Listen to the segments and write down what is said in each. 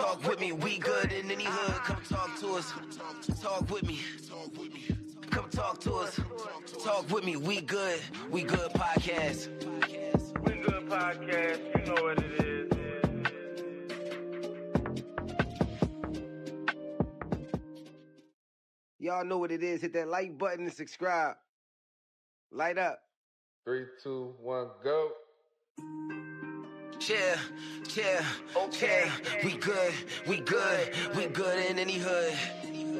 Talk with me, we good in any hood. Come talk to us. Talk with me. Come talk to us. Talk with me, we good. We good podcast. We good podcast. You know what it is. Y'all know what it is. Hit that like button and subscribe. Light up. Three, two, one, go. Yeah, yeah, yeah. We good, we good, we good in any hood.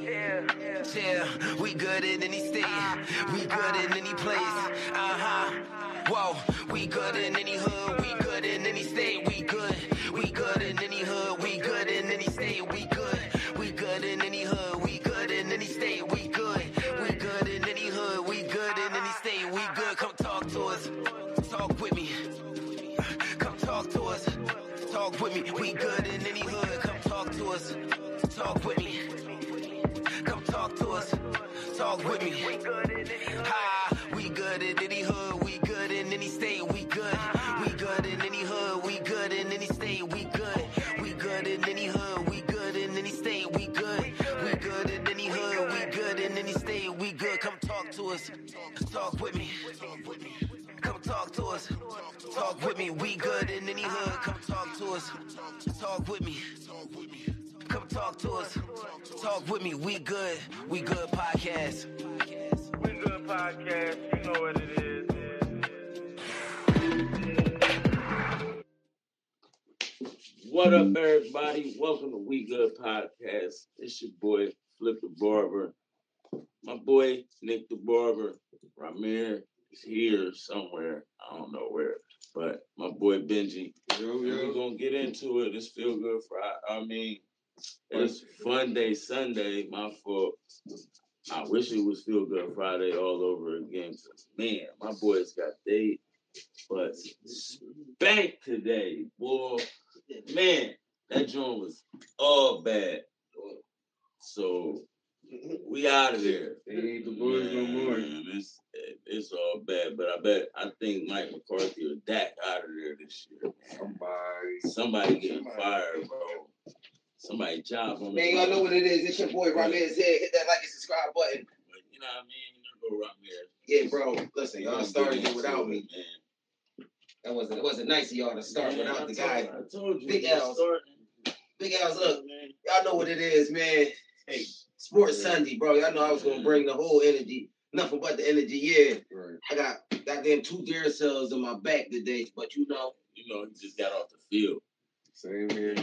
Yeah, yeah. we good in any state. We good in any place. Uh huh. Whoa, we good in any hood. We good in any state. We good. We good in any hood. We good in any state. We good. We good in any hood. Come talk to us. Talk with me. Come talk to us. Talk with me. Ha, we good in any hood. We good in any state. We good. We good in any hood. We good in any state. We good. We good in any hood. We good in any state. We good. We good in any hood. We good in any state. We good. Come talk to us. Talk with me. Talk to us. Talk with me. We good in any hood. Come talk to us. Talk with me. Come talk to us. Talk with me. We good. We good podcast. We good podcast. You know what it is. What up, everybody? Welcome to We Good Podcast. It's your boy, Flip the Barber. My boy, Nick the Barber. Rymir is here somewhere. I don't know where. But my boy, Benji. Yo, We're to get into it. It's Feel Good Friday. I mean, it's Fun Day Sunday. My fault. I wish it was Feel Good Friday all over again. Man, my boys got they but spanked today, boy. Man, that joint was all bad. So we out of there. They ain't the boys no more. Man, It's, it's all bad, but I bet I think Mike McCarthy or Dak out of there this year. Somebody. Somebody getting fired, bro. Somebody job on the Man, y'all know what it is. It's your boy Ramirez here. Hit that like and subscribe button. But you know what I mean? You know, go Ramirez. Yeah, bro. Listen, y'all started it without me. Man. That wasn't it wasn't nice of y'all to start Man, without I the told- guy. I told you. Big we're L's. starting. Big Al's look. Man. Y'all know what it is, man. Hey, Sports Yeah. Sunday, bro. Y'all know I was gonna bring the whole energy. Nothing but the energy. Yeah. Right. I got goddamn two Duracells in my back today, but you know, You know, he just got off the field. Same here.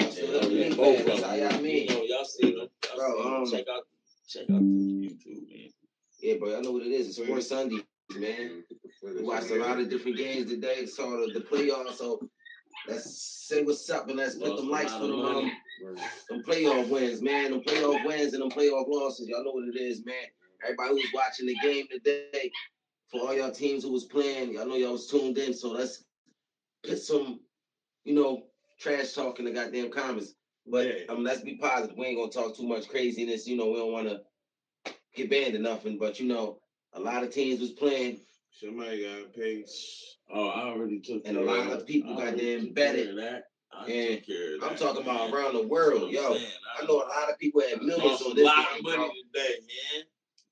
y'all still Yeah, yeah, to both me, That's how y'all mean. You know, y'all see them. Y'all Bro, see them. um, check out, check out the YouTube, man. Yeah, bro. Y'all know what it is. It's Sports Sunday, man. We watched a lot of different games today. Saw the, the playoffs. So let's say what's up and let's put Lost them a lights lot for of them, money. um, them playoff wins, man. Them playoff wins and them playoff losses. Y'all know what it is, man. Everybody who's watching the game today, for all y'all teams who was playing, y'all know y'all was tuned in. So let's put some, you know, trash talk in the goddamn comments. But Yeah. um, let's be positive. We ain't gonna talk too much craziness. You know, we don't want to get banned or nothing. But you know, a lot of teams was playing. Somebody got pay. Oh, I already took And a lot of people I already goddamn took bet care it. of that. I And took care of I'm that, talking about around the world, yo. saying. I know a lot of people had millions on a lot of money today, man.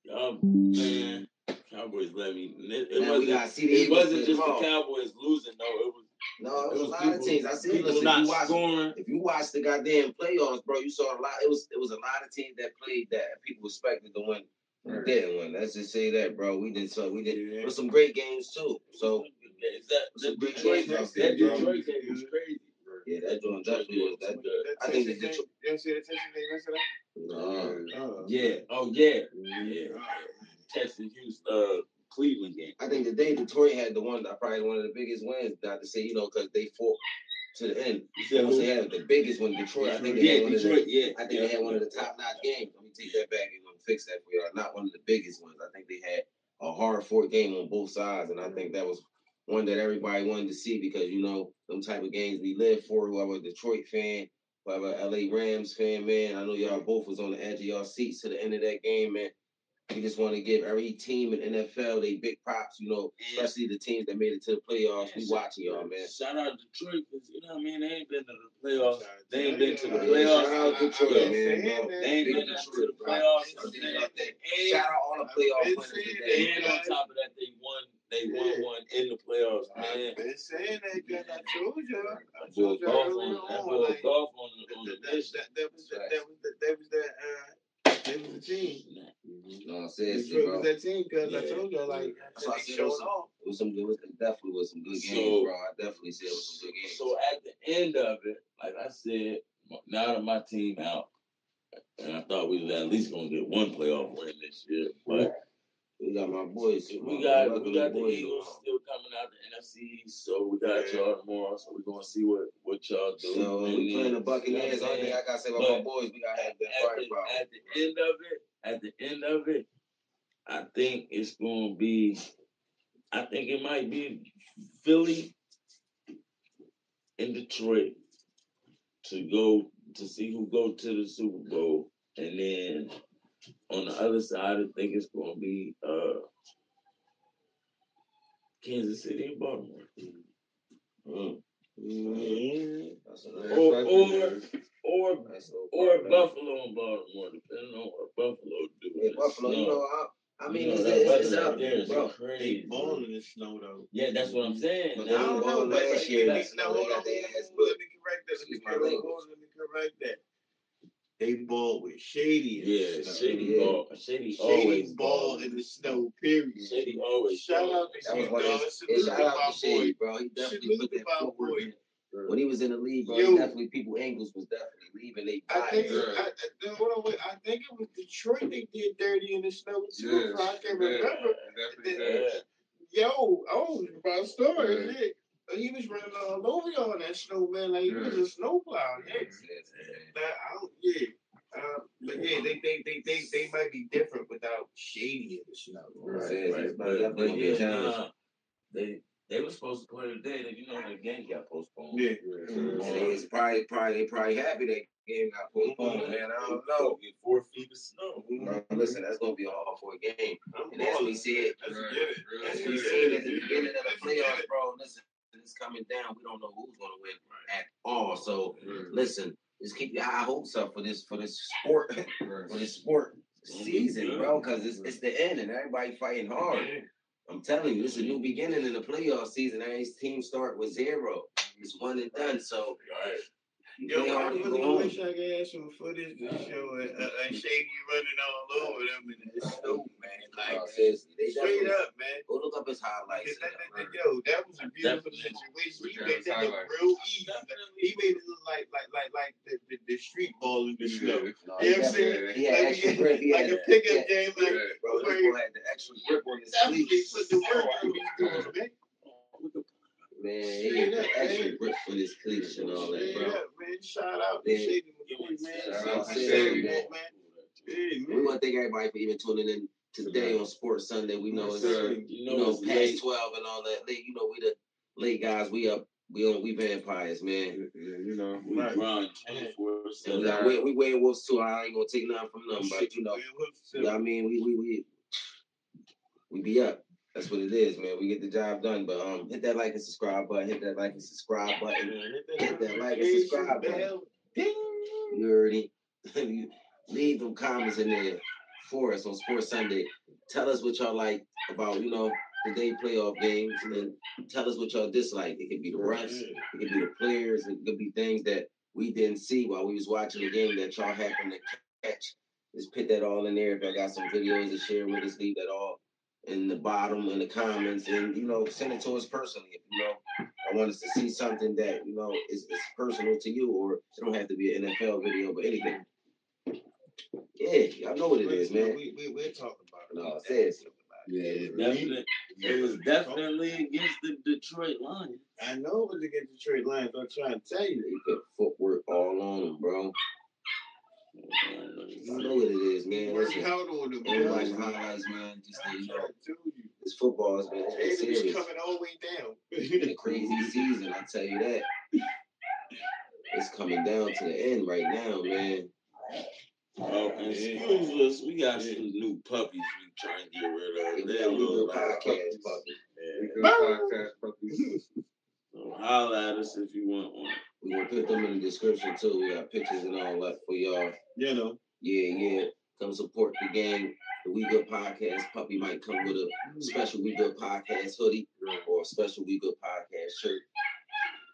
Y'all, man, Cowboys let me. It, it wasn't. gotta see the It wasn't just the. Cowboys losing, though. It was. No, it was, a lot people, of teams. I see. people Listen, if not you watch, scoring. if you watch the goddamn playoffs, bro, you saw a lot. It was it was a lot of teams that played that people expected to win. Right. Didn't win. Let's just say that, bro. We did so we did. Yeah. Some great games too. So Is that big Detroit? That. Detroit game was crazy. Yeah, that joint definitely was that. That I think Texas the game- Detroit- You ever see that Texas game yesterday? Oh. Yeah. Oh yeah. Yeah. Texas Houston, uh, Cleveland game. I think the day Detroit had the one, that probably one of the biggest wins. Not to say you know because they fought to the end. You They said also who? had the biggest one, Detroit. I think they yeah, had one of the, Detroit. Yeah. I think they had one of the top notch games. Let me take that back and fix that for y'all. Not one of the biggest ones. I think they had a hard fought game on both sides, and I think that was one that everybody wanted to see because you know them type of games we live for. Whoever a Detroit fan, whoever LA Rams fan, man, I know y'all both was on the edge of y'all seats to the end of that game, man. we just want to give every team in NFL they big props. You know, especially the teams that made it to the playoffs. We watching y'all, man. Shout out Detroit because you know what I mean. They ain't been to the playoffs. They ain't been to the playoffs. shout out Detroit, man. They ain't been to the playoffs. Shout out all the playoff Been winners today. And on top of that, they won. Yeah. one in the playoffs, man. I've been saying that because I told you. I told you golf on that on. boy Like, golf on the on that, the that, mission. that, that was that, that was that, that was that uh that was the team. No, seriously, bro. was that team because I told you like why I they said showed was- off. It was some good. It definitely was some good games, So- bro. I definitely said it was some good games. So at the end of it, like I said, now that my team out, and I thought we was at least gonna get one playoff win this year, but we got my boys. we got we got the boys. Eagles still coming out the NFC, so we got y'all tomorrow. So we're gonna see what what y'all do. So we playing the Buccaneers. Only thing I gotta say about my boys, we gotta have that at the, firepower. at the end of it, at the end of it, I think it's gonna be. I think it might be Philly and Detroit to go to see who go to the Super Bowl, and then on the other side, I think it's gonna be uh, Kansas City and Baltimore. Mm. That's a Or or or or problem. Buffalo and Baltimore, depending on what Buffalo do. Yeah, Buffalo. You know, I, I mean, You know, it's, that it's, it's out out there there, is bro. They crazy. ball in the snow though. Yeah, that's what I'm saying. But I they That's- don't know, but last but- year, but- they- now, they hold got on, their hold ass on, whipped. Let me correct that. Let me Excuse my correct that. language. Let me correct that. They ball with shady. in the Yeah, snow. Shady Yeah. ball. Shady Shady always ball in the snow. Period. Shady always. Shout out to That was you, one of dog. his. Salute Shout out to Shady, bro. He definitely Salute put that footwork in. When he was in the league, bro, Yo. he definitely people angles was definitely leaving. They I think, bodies. I, I, hold on. I think it was Detroit they did dirty in the snow too. Yeah, bro. I can't yeah, remember. Yeah. Yo, oh, my story. Yeah. Yeah. He was running all over y'all in that snow, man. Like he was a snowplow. Yeah. That, I don't, yeah. Uh, but yeah, they, they, they, they, they might be different without shady in the snow. Right, Right, right. but, Definitely but gonna be a yeah, nah, they they were supposed to play today. That you know the game got postponed. Yeah. And they was probably, probably, they probably happy that game got postponed, man. I don't know. Get four feet of snow. Bro, listen, that's gonna be a hard for a game. I'm And as we balling. see it, Let's Right, get it. right. as we get seen it. at the beginning of the playoffs, bro, listen, it's coming down. We don't know who's gonna win at all. So listen, just keep your high hopes up for this for this sport for this sport season, bro, because it's it's the end and everybody fighting hard. I'm telling you, it's a new beginning in the playoff season. Every team start with zero. It's one and done. So Yo, I hard, you go really home. wish I could have some footage to show uh, uh, Shady running all over them in the snow, man. Like, No, straight up, man. go look up his highlights. That- that- that- Yo, that was a beautiful Definitely. situation. He made that look real easy. He made it look like like like like the, the, the street ball in the snow. No, You know what I'm saying? He had Like, extra grip. He like a pickup yeah, game, like Yeah. bro. where This he boy had the extra grip on his definitely cleats. put the work on these dudes, man. Man, he had the extra grip on his cleats and all that, Straight bro. Up, man. Shout out to Yeah. Shady McCoy, man. Shady. We want to thank everybody for even tuning in today on Sports Sunday. We know Yes, it's sir. You you know, know it's past late. twelve and all that. Late, you know we the late guys. We up. We on. We vampires, man. Yeah, you know. We Right. grind twenty four we, we, we werewolves too. I ain't gonna take nothing from them, but you know, you know what I mean, we we we we be up. That's what it is, man. We get the job done. But um, hit that like and subscribe button. Hit that like and subscribe button. Hit that like and subscribe button. You already leave them comments in there for us on Sports Sunday. Tell us what y'all like about, you know, the day playoff games, and then tell us what y'all dislike. It could be the refs, it could be the players, it could be things that we didn't see while we was watching the game that y'all happened to catch. Just put that all in there. If y'all got some videos to share with us, leave that all in the bottom in the comments, and you know, send it to us personally. If you know, I want us to see something that you know is, is personal to you, or it don't have to be an NFL video, but anything. Yeah, y'all know what it is, man. We, we, we're talking about No, it. No, seriously. Yeah, Definitely, it was definitely against the Detroit Lions. I know it was against the Detroit Lions. I'm trying to tell you. They put footwork all on them, bro. You know what it is, man. Work Listen, out on them. everybody man. highlights, man. Just to, you trying know, to tell you. this football has been, it's been Enemy's serious. coming all the way down. It's a crazy season, I tell you that. It's coming down to the end right now, man. Oh, and excuse us, we got some new puppies we trying to get rid of. We They're got a We little Good loud. podcast puppy. Yeah. Good podcast, puppies. So holla at us if you want one. We gonna put them in the description too. We got pictures and all that for y'all. You know. Yeah, yeah. Come support the game. The We Good Podcast puppy might come with a special We Good Podcast hoodie or a special We Good Podcast shirt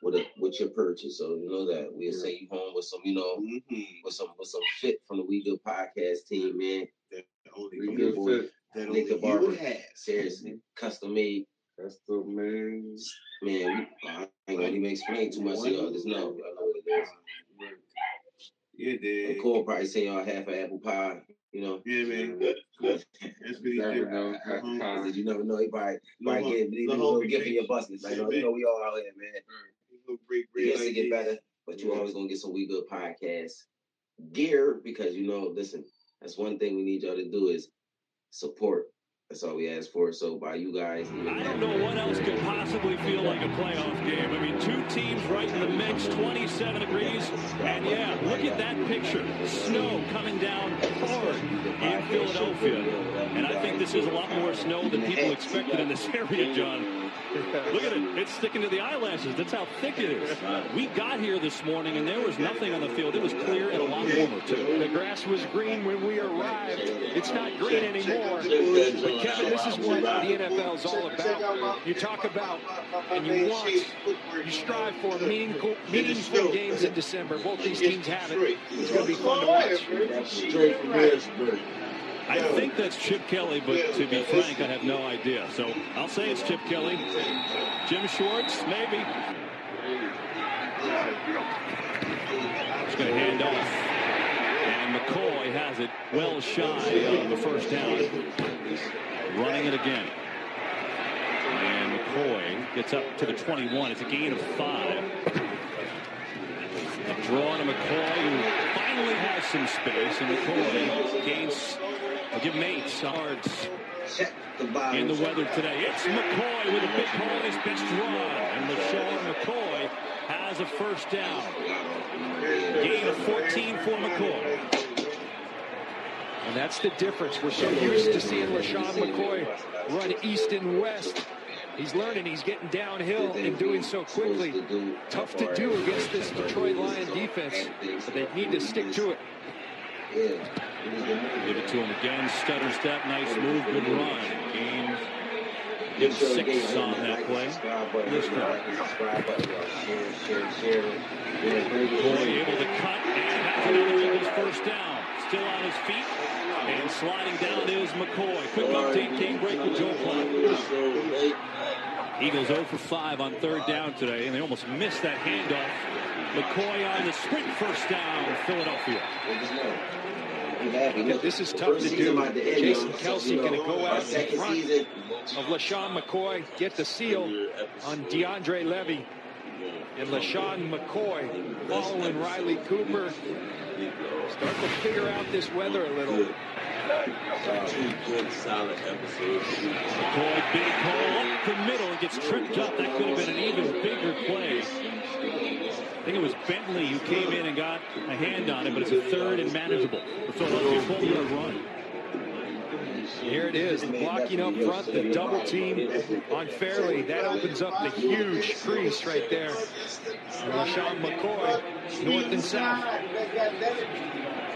with a with your purchase. So you know that we'll send you home with some, you know, Mm-hmm. with some with some fit from the We Good Podcast team, man. That Only We We good good boy. that Nick only the Barber. Seriously, custom made. That's the man. Man, we, I ain't gonna even explain too much to y'all. Just know, y'all know what it is. Yeah, And dude. Cole probably say y'all half an apple pie, you know. Yeah, man. That's what he Never know. Half time. Cause you never know, he probably, No, probably get leave the a little homie gift in your thing. business. Like, Yeah, you know, we all out here, man. Little break, It break gets to like get this. better, but you always gonna get some We Good podcast gear because you know, listen, that's one thing we need y'all to do is support. That's all we ask for. So by you guys, I don't know what else could possibly feel like a playoff game. I mean, two teams right in the mix, 27 degrees. And yeah, look at that picture. Snow coming down hard in Philadelphia. And I think this is a lot more snow than people expected in this area, John. Look at it. It's sticking to the eyelashes. That's how thick it is. We got here this morning and there was nothing on the field. It was clear and a lot warmer, too. The grass was green when we arrived. It's not green anymore. But Kevin, this is what the NFL is all about. You talk about and you want, you strive for meaningful, meaningful games in December. Both these teams have it. It's going to be fun to watch. I think that's Chip Kelly, but to be frank, I have no idea. So I'll say it's Chip Kelly. Jim Schwartz, maybe. He's going to hand off. And McCoy has it well shy of the first down. Running it again. And McCoy gets up to the 21. It's a gain of five. A draw to McCoy, who finally has some space. And McCoy gains, I'll give him eight yards check the bottom. in the weather today. It's McCoy with a big hole, his best run. And LeSean McCoy has a first down. Gain of 14 for McCoy. And that's the difference. We're so used to seeing LeSean McCoy run east and west. He's learning. He's getting downhill and doing so quickly. Tough to do against this Detroit Lion defense, but they need to stick to it. Give it to him again. Stutter step. Nice move. Good run. Gain. Give six on that play. Lister. Boy able to cut and has another Eagles first down. Still on his feet. And sliding down is McCoy. Quick update. Game break with Joe Clark. Eagles 0 for 5 on third down today, and they almost missed that handoff. McCoy on the sprint first down, Philadelphia. This is tough to do. Jason Kelce going to go out in front of LeSean McCoy, get the seal on DeAndre Levy. And LeSean McCoy following Riley Cooper. Start to figure out this weather a little. Two good solid episodes. McCoy, big hole up the middle, and gets tripped up. That could have been an even bigger play. I think it was Bentley who came in and got a hand on it, but it's a third and manageable. Philadelphia, Fulton run. Here it is, the blocking up front, the double team on Fairley. That opens up the huge crease right there. And LeSean McCoy, north and south.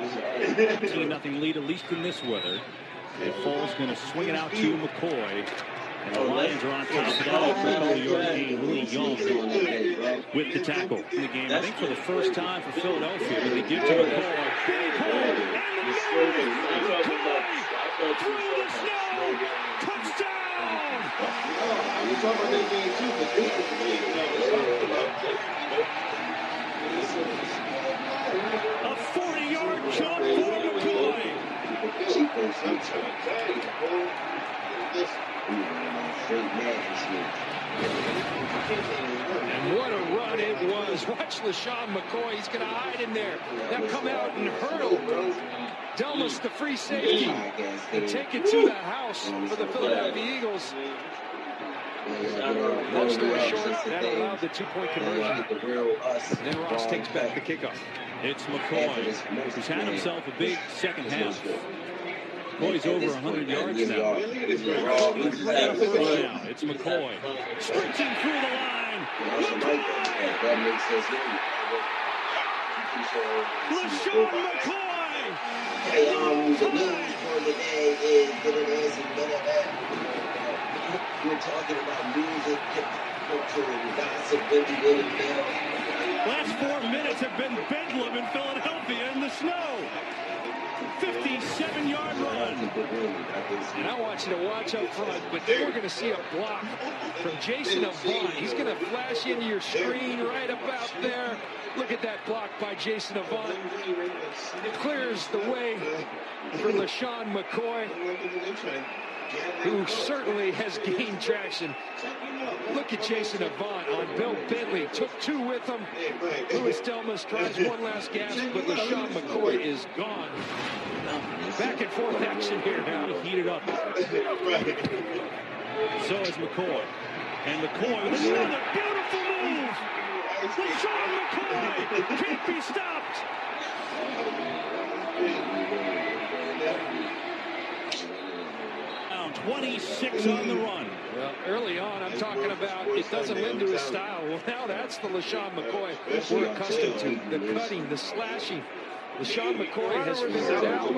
15 nothing lead, at least in this weather. And Foles is going to swing it out to McCoy. And the Lions are on top of that. Total yard gain, Willie Young with the tackle in the game. I think for the first time for Philadelphia, but they give to McCoy. Big hole the middle. McCoy through the snow. Touchdown! We talk about that game too, but this is the game that A 40-yard jump for McCoy. And what a run it was. Watch LeSean McCoy. He's going to hide in there. Now come out and hurdle. Delmas, the free safety, and take it to the house for the Philadelphia Eagles. Long story short, that allowed the two-point conversion. Then Ross takes back the kickoff. It's McCoy, who's had himself a big second half. McCoy's over 100 yards now. Now it's McCoy. Sprinting through the line. That makes sense. LeSean McCoy! The news for the day is that it is and blah, blah, blah. We're talking about music, culture, and gossip, Williams. Last four minutes have been bedlam in Philadelphia in the snow. 57-yard run. And I want you to watch up front, but we're going to see a block from Jason Avant. He's going to flash into your screen right about there. Look at that block by Jason Avant. It clears the way for LeSean McCoy, who certainly has gained traction. Look at Jason Avant on Bill Bentley. Took two with him. Louis Delmas tries one last gasp, but LeSean McCoy is gone. Back and forth action here now. Up. So is McCoy. And McCoy with another beautiful move. LeSean McCoy can't be stopped. 26 on the run. Well, early on, I'm talking about it doesn't lend to his style. Well, now that's the LeSean McCoy we're accustomed to. The cutting, the slashing. LeSean McCoy has figured out.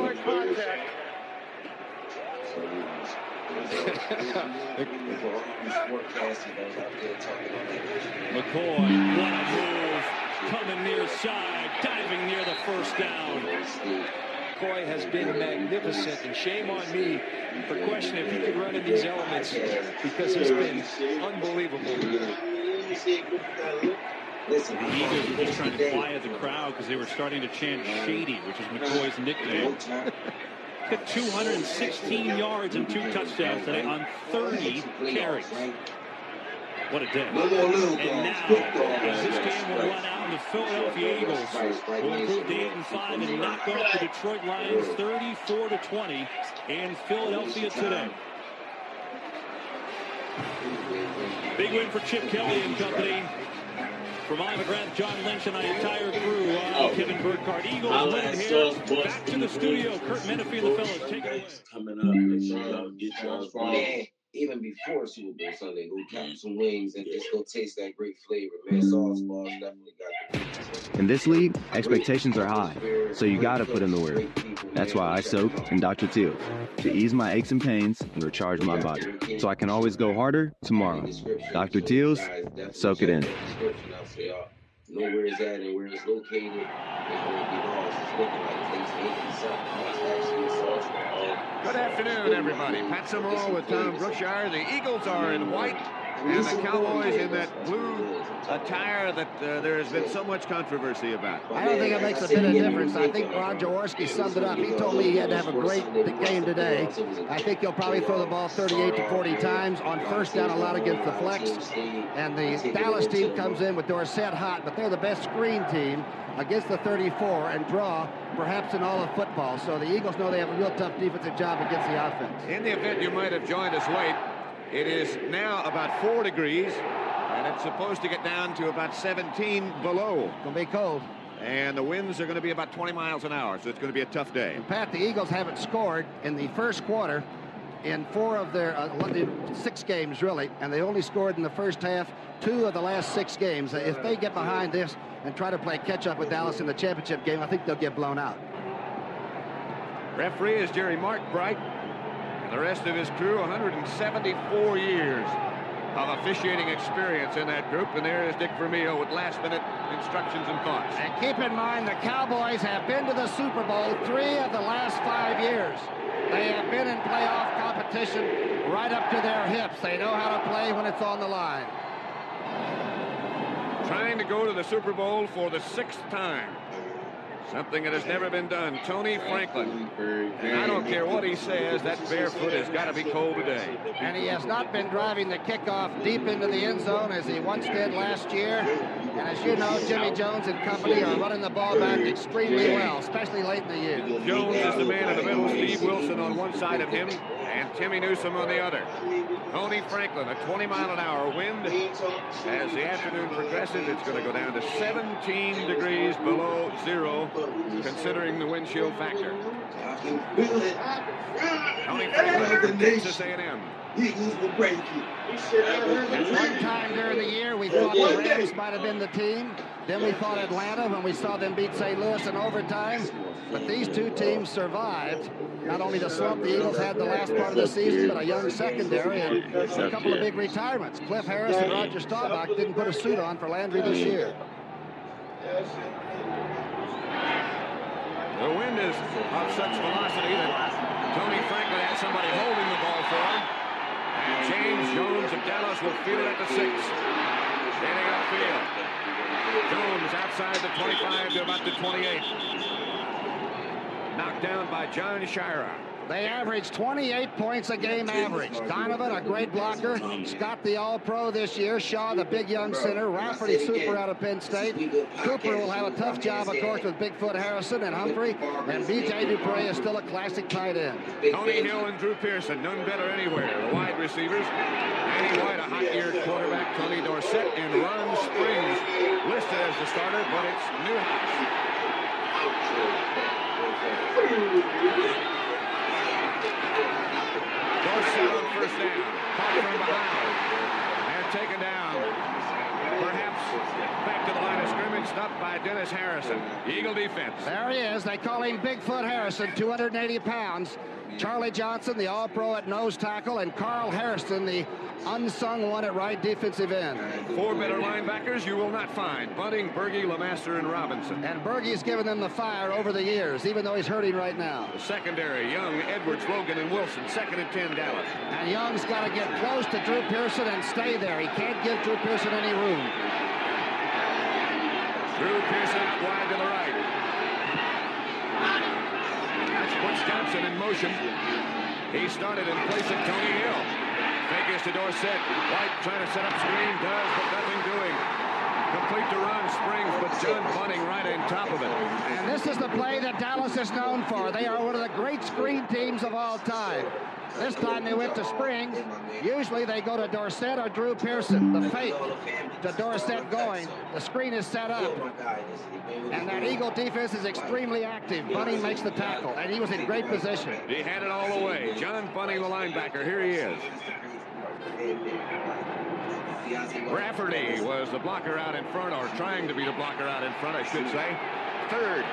McCoy, what a move. Coming near side, diving near the first down. McCoy has been magnificent, and shame on me for questioning if he could run in these elements because he's been unbelievable. Listen, The Eagles were just trying to quiet the crowd because they were starting to chant Shady, which is McCoy's nickname. Hit 216 yards and two touchdowns today on 30 carries. What a day. And now, as this game will run out, the Philadelphia Eagles will improve to 8 and 5 and knock off the Detroit Lions 34 to 20 in Philadelphia today. Big win for Chip Kelly and company. From Iowa McGrath, John Lynch, and our entire crew, uh, Oh. Kevin Burkhardt. Eagles win here. Back to the studio. Kurt Menefee and the fellas. Take it away. Coming up, make sure y'all get y'all's Man, even before Super Bowl Sunday, go catch some wings and just go taste that great flavor, man. Sauce balls definitely got the In this league, expectations are high, so you gotta put in the work. That's why I soak in Dr. Teal to ease my aches and pains and recharge my body, so I can always go harder tomorrow. Dr. Teal's, soak it in. Know where it's at and where it's located. And where it belongs. It's looking like things making something. It's actually a sauce ball. Good afternoon, everybody. Pat Summerall with Tom Brookshier. The Eagles are in white, and the Cowboys in that blue attire that uh, there has been so much controversy about. I don't think it makes a bit of difference. I think Ron Jaworski summed it up. He told me he had to have a great game today. I think he'll probably throw the ball 38 to 40 times on first down a lot against the flex. And the Dallas team comes in with Dorsett hot, but they're the best screen team against the 34 and draw perhaps in all of football. So the Eagles know they have a real tough defensive job against the offense. In the event you might have joined us late, it is now about four degrees, and it's supposed to get down to about 17 below. It's Gonna be cold. And the winds are going to be about 20 miles an hour, so it's going to be a tough day. Pat, the Eagles haven't scored in the first quarter in four of their uh, six games, really, and they only scored in the first half two of the last six games. If they get behind this and try to play catch up with Dallas in the championship game, I think they'll get blown out. Referee is Jerry Mark Bright and the rest of his crew, 174 years of officiating experience in that group. And there is Dick Vermeil with last-minute instructions and thoughts. And keep in mind, the Cowboys have been to the Super Bowl three of the last five years. They have been in playoff competition right up to their hips. They know how to play when it's on the line. Trying to go to the Super Bowl for the sixth time. Something that has never been done. Tony Franklin. And I don't care what he says, that barefoot has got to be cold today. And he has not been driving the kickoff deep into the end zone as he once did last year. And as you know, Jimmy Jones and company are running the ball back extremely well, especially late in the year. Jones is the man in the middle. Steve Wilson on one side of him. And Timmy Newsome on the other. Tony Franklin, a 20 mile an hour wind. As the afternoon progresses, it's going to go down to 17 degrees below zero, considering the wind chill factor. Tony Franklin, Texas A&M. Eagles will break you. At one time during the year, we thought the Rams might have been the team. Then we thought Atlanta when we saw them beat St. Louis in overtime. But these two teams survived. Not only the slump the Eagles had the last part of the season, but a young secondary and a couple of big retirements. Cliff Harris and Roger Staubach didn't put a suit on for Landry this year. The wind is of such velocity that Tony Franklin had somebody holding the ball for him. And James Jones of Dallas will field at the six. Standing outfield. Jones outside the 25 to about the 28. Knocked down by John Sciarra. They average 28 points a game average. Donovan, a great blocker. Scott, the All-Pro this year. Shaw, the big young center. Rafferty, super out of Penn State. Cooper will have a tough job, of course, with Bigfoot Harrison and Humphrey. And B.J. Dupre is still a classic tight end. Tony Hill and Drew Pearson, none better anywhere. The wide receivers. Andy White, a hot-yeared quarterback. Tony Dorsett and Ron Springs listed as the starter, but it's Newhouse. Dorsett on first down. Caught from behind. And taken down. Perhaps back to the line of scrimmage. Stopped by Dennis Harrison. Eagle defense. There he is. They call him Bigfoot Harrison, 280 pounds. Charlie Johnson, the All-Pro at nose tackle, and Carl Hairston, the unsung one at right defensive end. Four better linebackers you will not find. Bunting, Bergey, LeMaster, and Robinson. And Bergey's given them the fire over the years, even though he's hurting right now. The secondary, Young, Edwards, Logan, and Wilson. Second and 10, Dallas. And Young's got to get close to Drew Pearson and stay there. He can't give Drew Pearson any room. Drew Pearson wide to the right. Butch Johnson in motion. He started in place of Tony Hill. Is to Dorsett. White trying to set up screen. Does, but nothing doing. Complete to run. Springs, but John Bunting right on top of it. And this is the play that Dallas is known for. They are one of the great screen teams of all time. This time they went to Springs. Usually they go to Dorsett or Drew Pearson. The fake to Dorsett going. The screen is set up. And that Eagle defense is extremely active. Bunting makes the tackle, and he was in great position. He had it all the way. John Bunting, the linebacker. Here he is. Rafferty was the blocker out in front, or trying to be the blocker out in front, I should say. Third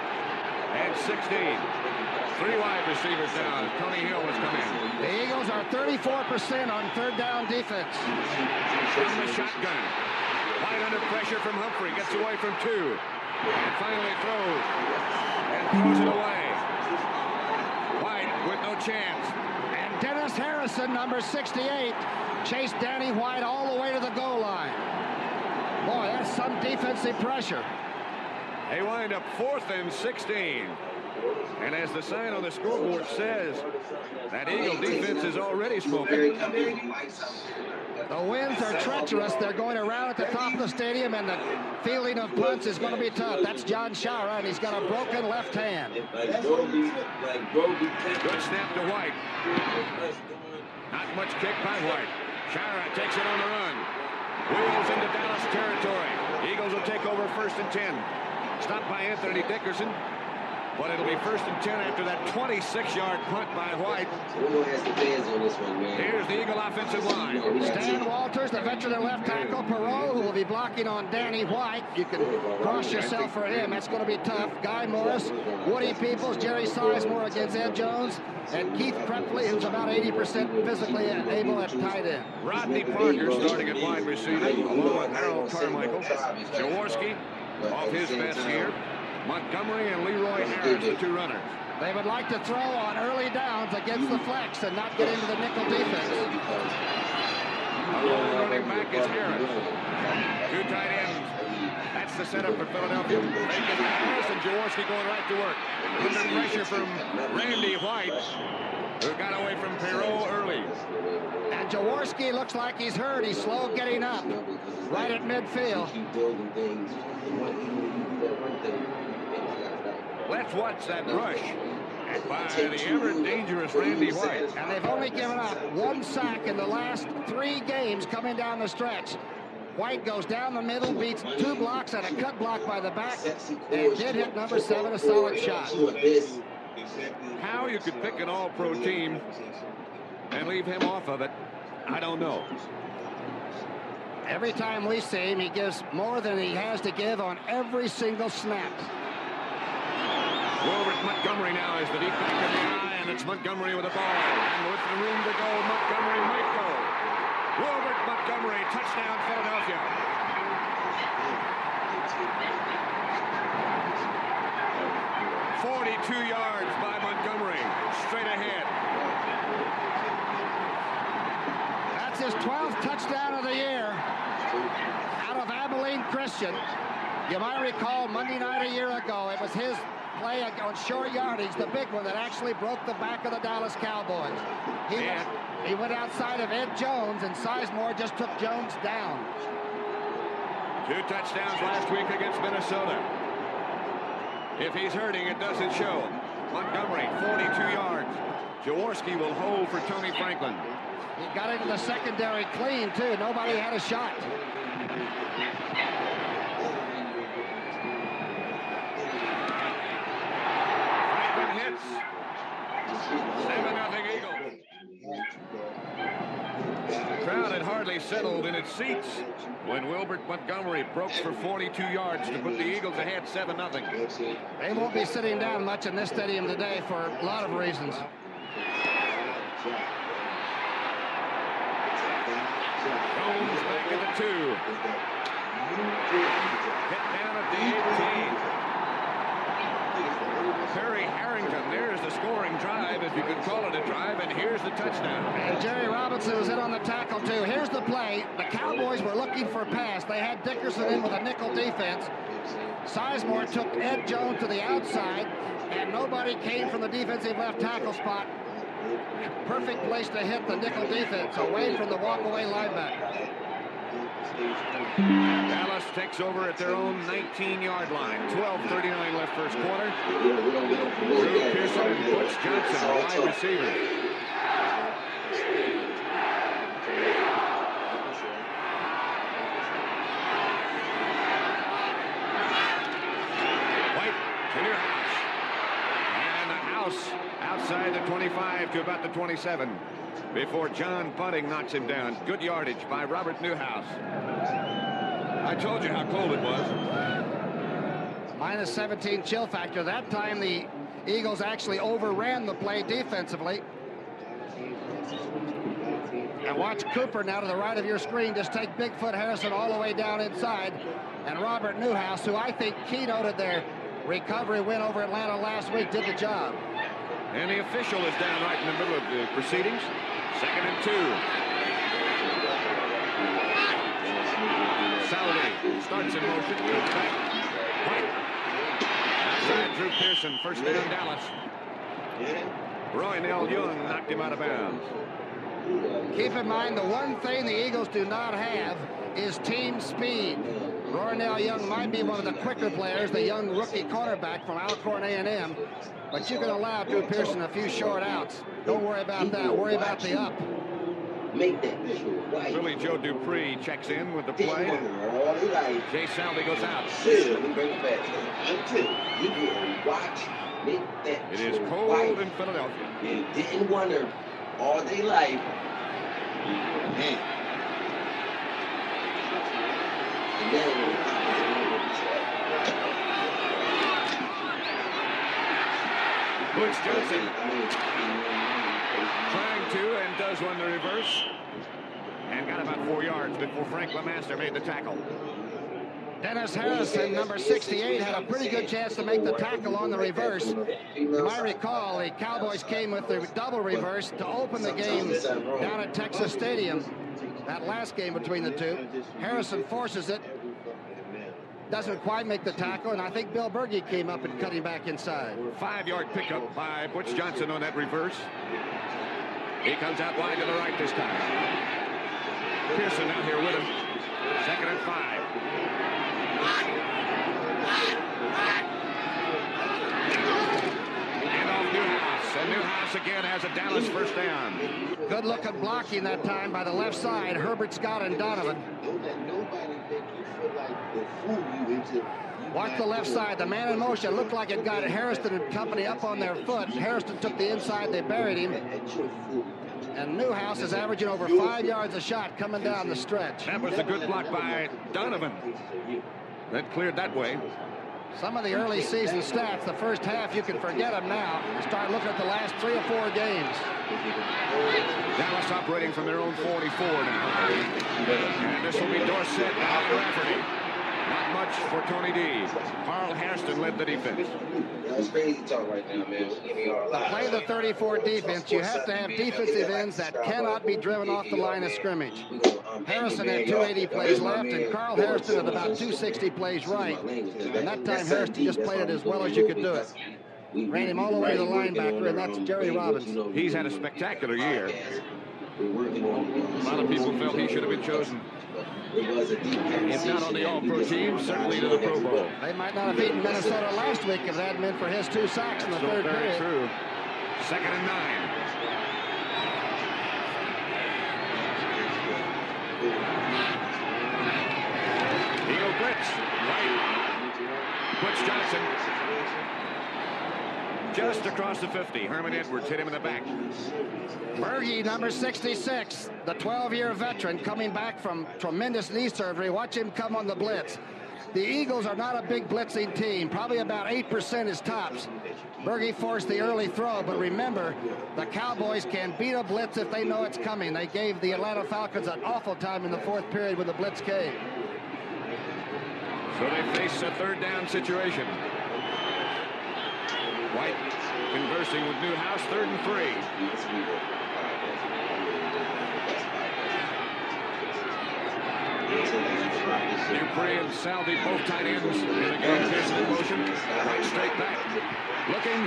and 16. Three wide receivers now. Tony Hill has come in. The Eagles are 34% on third down defense. From the shotgun. White under pressure from Humphrey. Gets away from two. And finally throws. And throws it away. White with no chance. And Dennis Harrison, number 68, chased Danny White all the way to the goal line. Boy, that's some defensive pressure. They wind up fourth and 16. And as the sign on the scoreboard says, that Eagle defense is already smoking. The winds are treacherous. They're going around at the top of the stadium, and the fielding of punts is going to be tough. That's John Sciarra, and he's got a broken left hand. Good snap to White. Not much kick by White. Sciarra takes it on the run. Wheels into Dallas territory. Eagles will take over first and 10. Stopped by Anthony Dickerson. But it'll be first and 10 after that 26-yard punt by White. Here's the Eagle offensive line. Stan Walters, the veteran left tackle. Perot, who will be blocking on Danny White. You can cross yourself for him. That's going to be tough. Guy Morris, Woody Peoples, Jerry Sizemore against Ed Jones, and Keith Krepfle, who's about 80% physically able at tight end. Rodney Parker starting at wide receiver, along with Harold Carmichael. Jaworski off his best here. Montgomery and Leroy Harris, the two runners. They would like to throw on early downs against the flex and not get into the nickel defense. Alone running back is Harris. Two tight ends. That's the setup for Philadelphia. Bacon Harris and Jaworski going right to work. Under pressure from Randy White, who got away from Perot early. And Jaworski looks like he's hurt. He's slow getting up. Right at midfield. Let's watch that rush. And by the ever dangerous Randy White. And they've only given up one sack in the last three games coming down the stretch. White goes down the middle, beats two blocks and a cut block by the back, and did hit number seven a solid shot. How you could pick an all-pro team and leave him off of it, I don't know. Every time we see him, he gives more than he has to give on every single snap. Wilbert Montgomery now is the deep back of the eye, and it's Montgomery with the ball. And with the room to go, Montgomery might go. Wilbert Montgomery, touchdown Philadelphia. Forty-two yards by Montgomery, straight ahead. That's his 12th touchdown of the year out of Abilene Christian. You might recall Monday night a year ago, it was his play on short yardage, the big one that actually broke the back of the Dallas Cowboys. He, went, he went outside of Ed Jones, and Sizemore just took Jones down. Two touchdowns last week against Minnesota. If he's hurting, it doesn't show. Montgomery, 42 yards. Jaworski will hold for Tony Franklin. He got into the secondary clean, too. Nobody had a shot. Franklin hits. 7 nothing Eagles. The crowd had hardly settled in its seats when Wilbert Montgomery broke for 42 yards to put the Eagles ahead 7 nothing. They won't be sitting down much in this stadium today for a lot of reasons. Jones back at the two. Hit down at the 18. Perry Harrington, there's the scoring drive, if you could call it a drive, and here's the touchdown. And Jerry Robinson was in on the tackle, too. Here's the play. The Cowboys were looking for a pass. They had Dickerson in with a nickel defense. Sizemore took Ed Jones to the outside, and nobody came from the defensive left tackle spot. Perfect place to hit the nickel defense, away from the walk-away linebacker. Dallas takes over at their own 19-yard line. 12.39 left first quarter. Drew Pearson and Butch Johnson, wide receivers. White to Newhouse. And the house outside the 25 to about the 27 before John Bunting knocks him down. Good yardage by Robert Newhouse. I told you how cold it was. Minus 17 chill factor. That time the Eagles actually overran the play defensively. And watch Cooper now to the right of your screen just take Bigfoot Harrison all the way down inside. And Robert Newhouse, who I think keynoted their recovery win over Atlanta last week, did the job. And the official is down right in the middle of the proceedings. Second and two. Saldi starts in motion. Outside Drew Pearson. First down Dallas. Roynell Young knocked him out of bounds. Keep in mind, the one thing the Eagles do not have is team speed. Roynell Young might be one of the quicker players, the young rookie cornerback from Alcorn A&M, but you can allow Drew Pearson a few short outs. Don't worry about that. Worry about the up. Make that Billy Joe Dupree checks in with the play. Jay Saldi goes out. Until we bring it back. Until you will watch. Make that It is cold white. in Philadelphia. You didn't wonder all day life. Man. And Butch Johnson trying to and does run the reverse. And got about four yards before Frank LeMaster made the tackle. Dennis Harrison, number 68, had a pretty good chance to make the tackle on the reverse. You might recall the Cowboys came with the double reverse to open the game down at Texas Stadium. That last game between the two. Harrison forces it. Doesn't quite make the tackle, and I think Bill Bergey came up and cut him back inside. Five-yard pickup by Butch Johnson on that reverse. He comes out wide to the right this time. Pearson out here with him. Second and five. And off Newhouse. Once again has a Dallas first down. Good looking blocking that time by the left side, Herbert Scott and Donovan. Watch the left side. The man in motion looked like it got Harrison and company up on their foot. Harrison took the inside. They buried him. And Newhouse is averaging over five yards a shot coming down the stretch. That was a good block by Donovan. That cleared that way. Some of the early season stats, the first half, you can forget them now. Start looking at the last three or four games. Dallas operating from their own 44 now. And this will be Dorsett and Rafferty. Not much for Tony D. Carl Hairston led the defense. That's crazy talk right now, man. To play the 34 defense, you have to have defensive ends that cannot be driven off the line of scrimmage. Harrison had 280 plays left, and Carl Hairston had about 260 plays right. And that time, Hairston just played it as well as you could do it. Ran him all the way to the linebacker, and that's Jerry Robinson. He's had a spectacular year. A lot of people felt he should have been chosen. If not on the All-Pro team, certainly to the Pro Bowl. They might not have beaten Minnesota last week if that hadn't been for his two sacks in the So third very period. true. Second and nine. Eagle blitz. Right. Butch Johnson. Just across the 50. Herman Edwards hit him in the back. Bergey, number 66, the 12-year veteran coming back from tremendous knee surgery. Watch him come on the blitz. The Eagles are not a big blitzing team. Probably about 8% is tops. Bergey forced the early throw, but remember, the Cowboys can beat a blitz if they know it's coming. They gave the Atlanta Falcons an awful time in the fourth period when the blitz came. So they face a third down situation. White conversing with Newhouse, third and three. Dupree and Saldi both tight ends in the game chasing in motion. White straight back. Looking,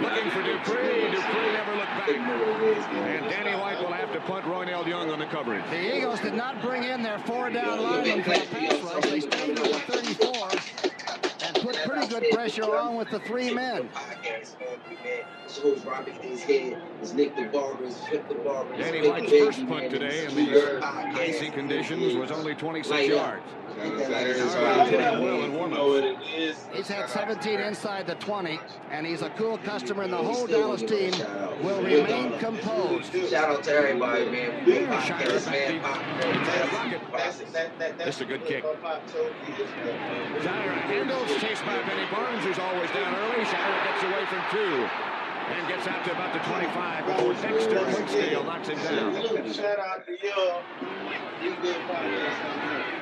looking for Dupree. Dupree never looked back. And Danny White will have to punt Roynell Young on the coverage. The Eagles did not bring in their four down linemen for the pass rush. They with the 34 and put pretty good pressure on with the three men. Danny White's first punt today in these icy conditions was only 26 yards. That's well in warm-up. He's had 17 inside the 20, and he's a cool customer, and the whole Dallas team will remain composed. Shout out to everybody, man. We good podcast, man. This is a good kick. Sciarra handles, chased by Benny Barnes, who's always down early. Sciarra gets away from two and gets out to about the 25 before Dextor Clinkscale knocks him down. Shout out to y'all. We good podcast.